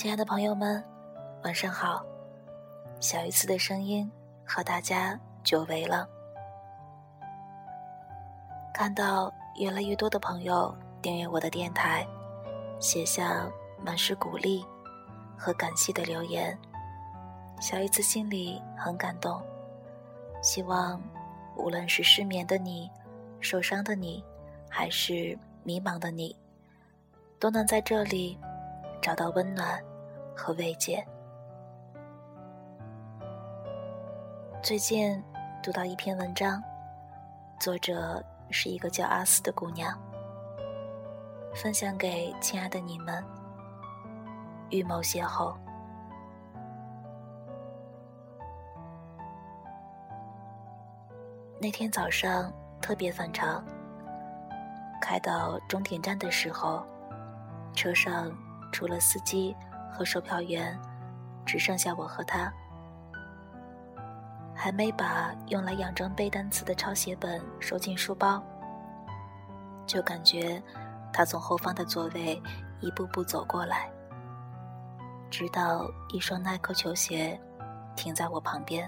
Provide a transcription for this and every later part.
亲爱的朋友们，晚上好！小鱼子的声音和大家久违了。看到越来越多的朋友订阅我的电台，写下满是鼓励和感谢的留言，小鱼子心里很感动。希望无论是失眠的你、受伤的你，还是迷茫的你，都能在这里找到温暖和慰藉。最近读到一篇文章，作者是一个叫阿斯的姑娘，分享给亲爱的你们。预谋邂逅。那天早上特别反常，开到终点站的时候，车上除了司机和售票员，只剩下我和他。还没把用来养成背单词的抄写本收进书包，就感觉他从后方的座位一步步走过来，直到一双耐克球鞋停在我旁边，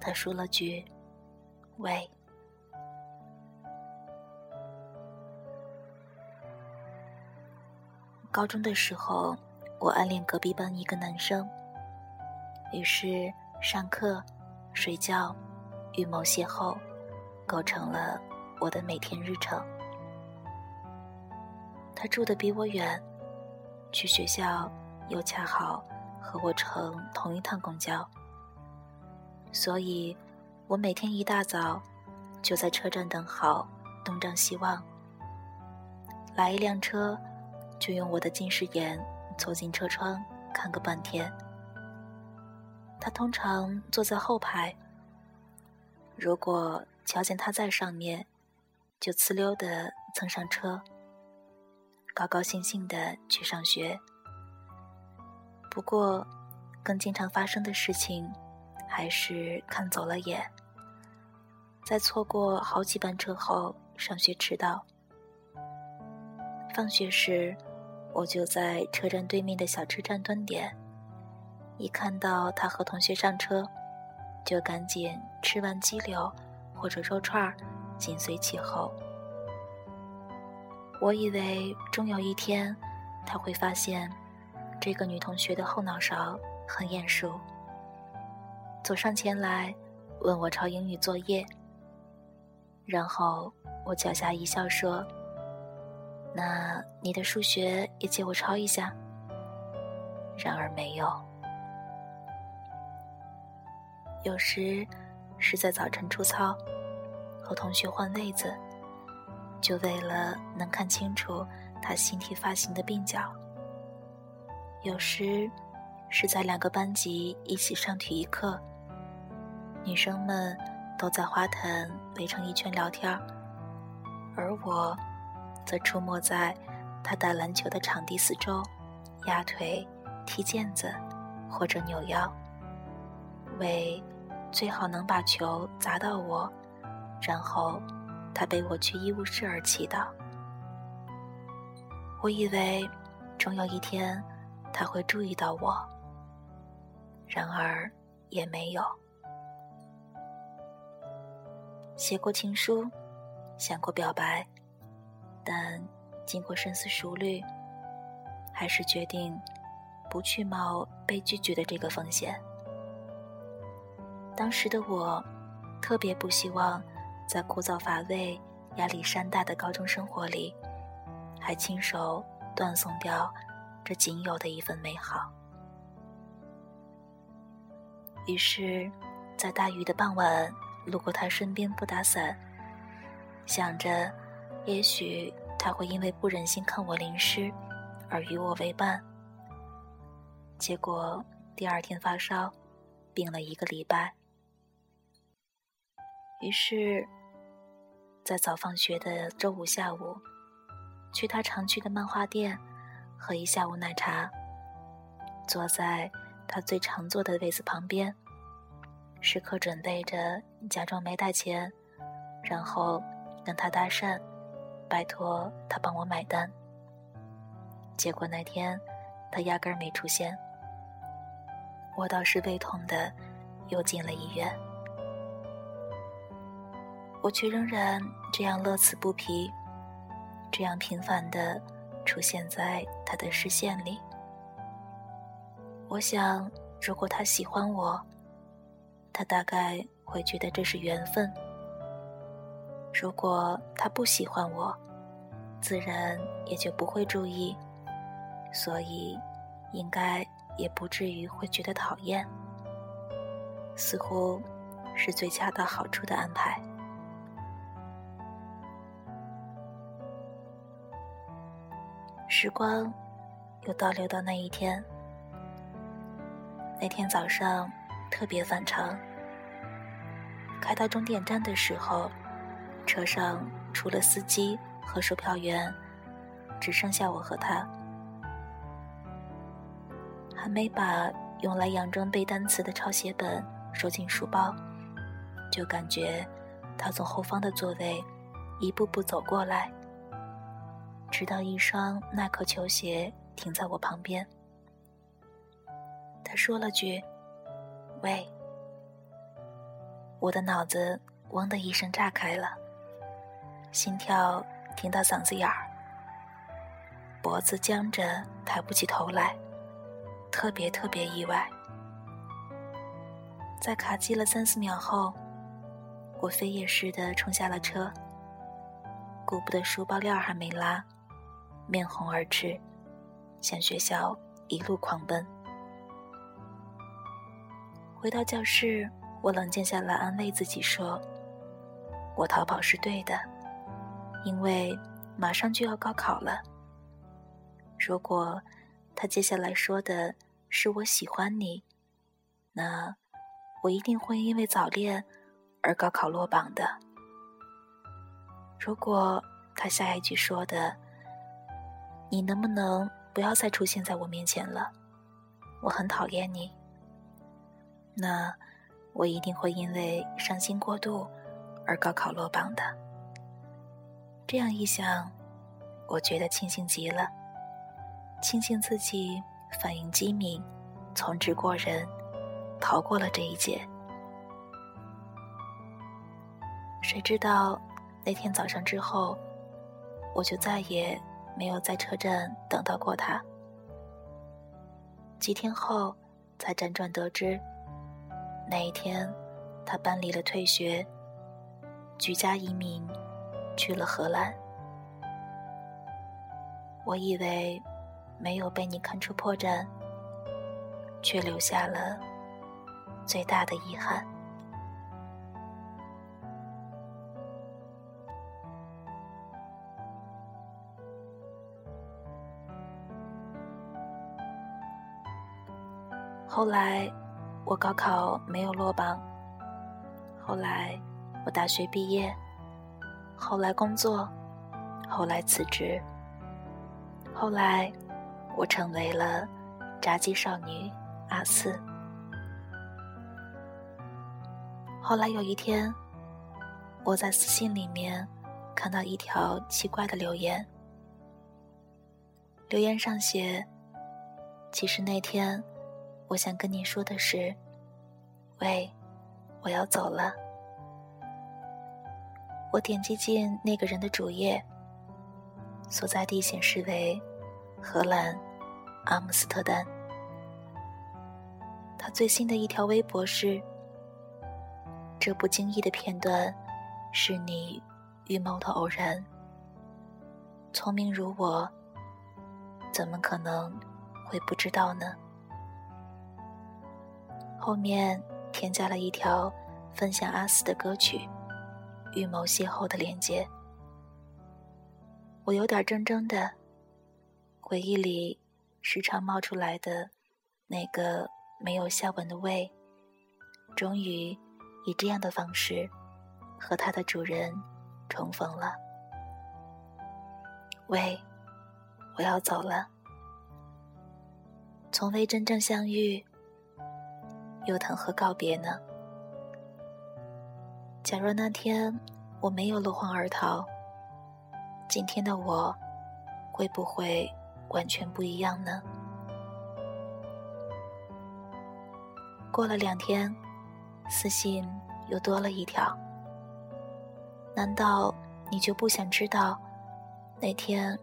他说了句。喂，高中的时候，我暗恋隔壁班一个男生。于是上课、睡觉、预谋邂逅，构成了我的每天日程。他住的比我远，去学校又恰好和我乘同一趟公交，所以。我每天一大早就在车站等好，东张西望。来一辆车，就用我的近视眼凑近车窗看个半天。他通常坐在后排，如果瞧见他在上面，就呲溜的蹭上车，高高兴兴的去上学。不过，更经常发生的事情。还是看走了眼，在错过好几班车后，上学迟到。放学时，我就在车站对面的小吃站蹲点，一看到他和同学上车，就赶紧吃完鸡柳或者肉串儿，紧随其后。我以为终有一天，他会发现这个女同学的后脑勺很眼熟。走上前来，问我抄英语作业。然后我脚下一笑说：“那你的数学也借我抄一下。”然而没有。有时是在早晨出操，和同学换位子，就为了能看清楚他形体发型的鬓角。有时是在两个班级一起上体育课。女生们都在花坛围成一圈聊天而我则出没在他打篮球的场地四周，压腿、踢毽子或者扭腰，为最好能把球砸到我，然后他背我去医务室而祈祷。我以为终有一天他会注意到我，然而也没有。写过情书，想过表白，但经过深思熟虑，还是决定不去冒被拒绝的这个风险。当时的我，特别不希望在枯燥乏味、压力山大的高中生活里，还亲手断送掉这仅有的一份美好。于是，在大雨的傍晚。路过他身边不打伞，想着，也许他会因为不忍心看我淋湿，而与我为伴。结果第二天发烧，病了一个礼拜。于是，在早放学的周五下午，去他常去的漫画店，喝一下午奶茶，坐在他最常坐的位子旁边。时刻准备着假装没带钱，然后跟他搭讪，拜托他帮我买单。结果那天他压根儿没出现。我倒是胃痛的，又进了医院。我却仍然这样乐此不疲，这样频繁的出现在他的视线里。我想，如果他喜欢我，他大概会觉得这是缘分；如果他不喜欢我，自然也就不会注意，所以应该也不至于会觉得讨厌。似乎是最恰到好处的安排。时光又倒流到那一天。那天早上特别反常，开到终点站的时候，车上除了司机和售票员，只剩下我和他。还没把用来佯装背单词的抄写本收进书包，就感觉他从后方的座位一步步走过来，直到一双耐克球鞋停在我旁边。他说了句：“喂。”我的脑子“嗡”的一声炸开了，心跳停到嗓子眼儿，脖子僵着，抬不起头来，特别特别意外。在卡机了三四秒后，我飞也似的冲下了车，顾不得书包链还没拉，面红耳赤，向学校一路狂奔。回到教室，我冷静下来，安慰自己说：“我逃跑是对的，因为马上就要高考了。如果他接下来说的是我喜欢你，那我一定会因为早恋而高考落榜的。如果他下一句说的‘你能不能不要再出现在我面前了，我很讨厌你’。”那我一定会因为伤心过度而高考落榜的。这样一想，我觉得庆幸极了，庆幸自己反应机敏、从直过人，逃过了这一劫。谁知道那天早上之后，我就再也没有在车站等到过他。几天后，才辗转得知。那一天，他搬离了退学，举家移民，去了荷兰。我以为没有被你看出破绽，却留下了最大的遗憾。后来。我高考没有落榜，后来我大学毕业，后来工作，后来辞职，后来我成为了炸鸡少女阿四。后来有一天，我在私信里面看到一条奇怪的留言，留言上写：“其实那天。”我想跟你说的是，喂，我要走了。我点击进那个人的主页，所在地显示为荷兰阿姆斯特丹。他最新的一条微博是：这不经意的片段，是你预谋的偶然。聪明如我，怎么可能会不知道呢？后面添加了一条分享阿斯的歌曲《预谋邂逅》的连接。我有点怔怔的，回忆里时常冒出来的那个没有下文的胃，终于以这样的方式和它的主人重逢了。喂，我要走了，从未真正相遇。又谈何告别呢？假若那天我没有落荒而逃今天的我会不会完全不一样呢？过了两天私信又多了一条难道你就不想知道那天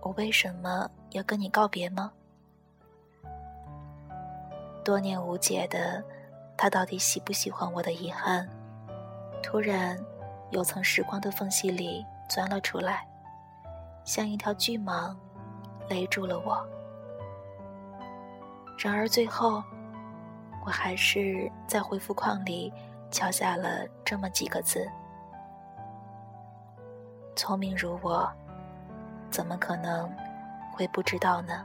我为什么要跟你告别吗？多年无解的他到底喜不喜欢我的遗憾突然又从时光的缝隙里钻了出来，像一条巨蟒，勒住了我。然而最后，我还是在回复框里敲下了这么几个字。聪明如我，怎么可能会不知道呢？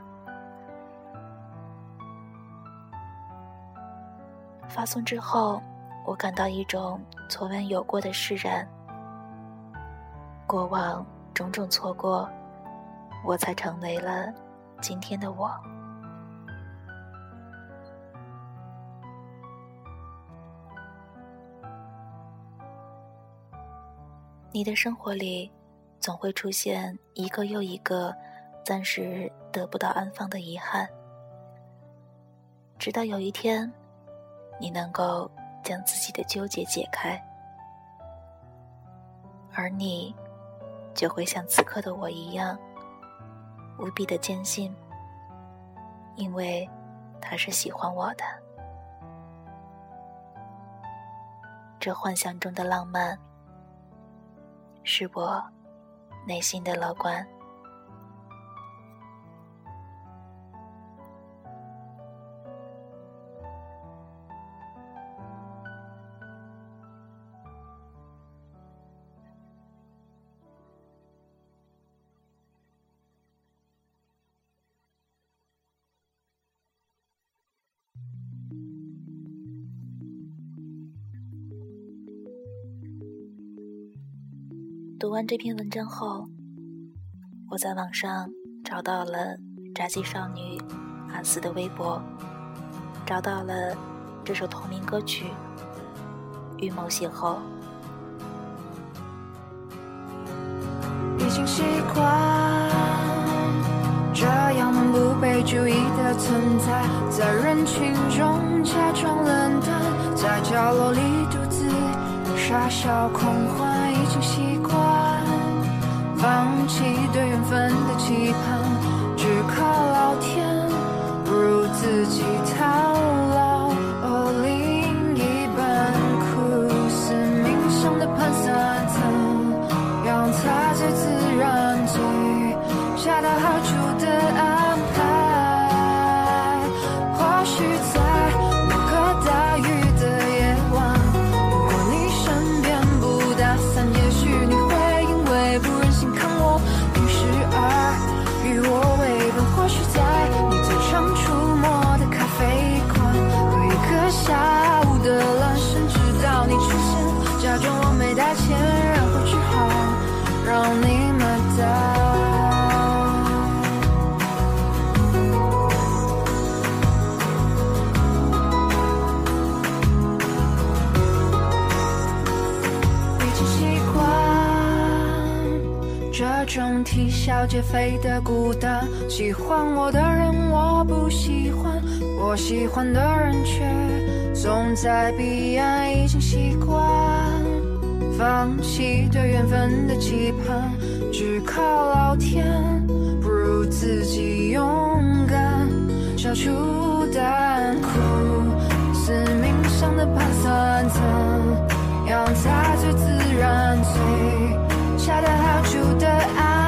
发送之后，我感到一种从未有过的释然。过往种种错过，我才成为了今天的我。你的生活里。总会出现一个又一个暂时得不到安放的遗憾，直到有一天，你能够将自己的纠结解开，而你就会像此刻的我一样，无比的坚信，因为他是喜欢我的。这幻想中的浪漫，是我。内心的乐观。这篇文章后，我在网上找到了炸鸡少女阿斯的微博，找到了这首同名歌曲《预谋邂逅》。已经习惯这样漫不被注意的存在，在人群中假装冷淡，在角落里独自傻笑狂欢，已经习惯。放弃对缘分的期盼，只靠老天，种啼笑皆非的孤单，喜欢我的人我不喜欢，我喜欢的人却总在彼岸，已经放弃对缘分的期盼，只靠老天，不如自己勇敢，消除胆苦思冥想的盘算，怎样才最自然最？恰到好处的爱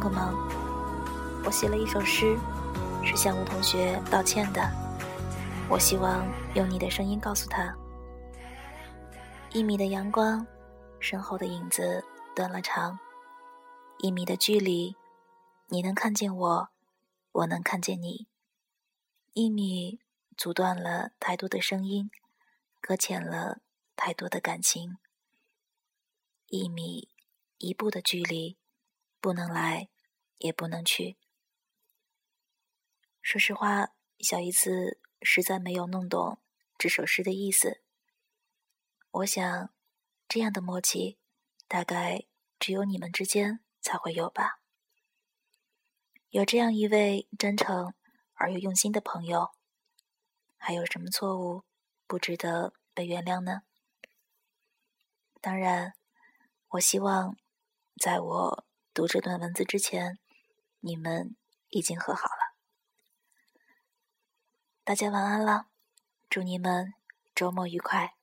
个忙。我写了一首诗，是向吴同学道歉的。我希望用你的声音告诉他：一米的阳光，身后的影子断了长；一米的距离，你能看见我，我能看见你。一米阻断了太多的声音，搁浅了太多的感情。一米一步的距离，不能来，也不能去。说实话，小姨子实在没有弄懂这首诗的意思。我想，这样的默契，大概只有你们之间才会有吧。有这样一位真诚而又用心的朋友，还有什么错误不值得被原谅呢？当然。我希望，在我读这段文字之前，你们已经和好了。大家晚安了，祝你们周末愉快。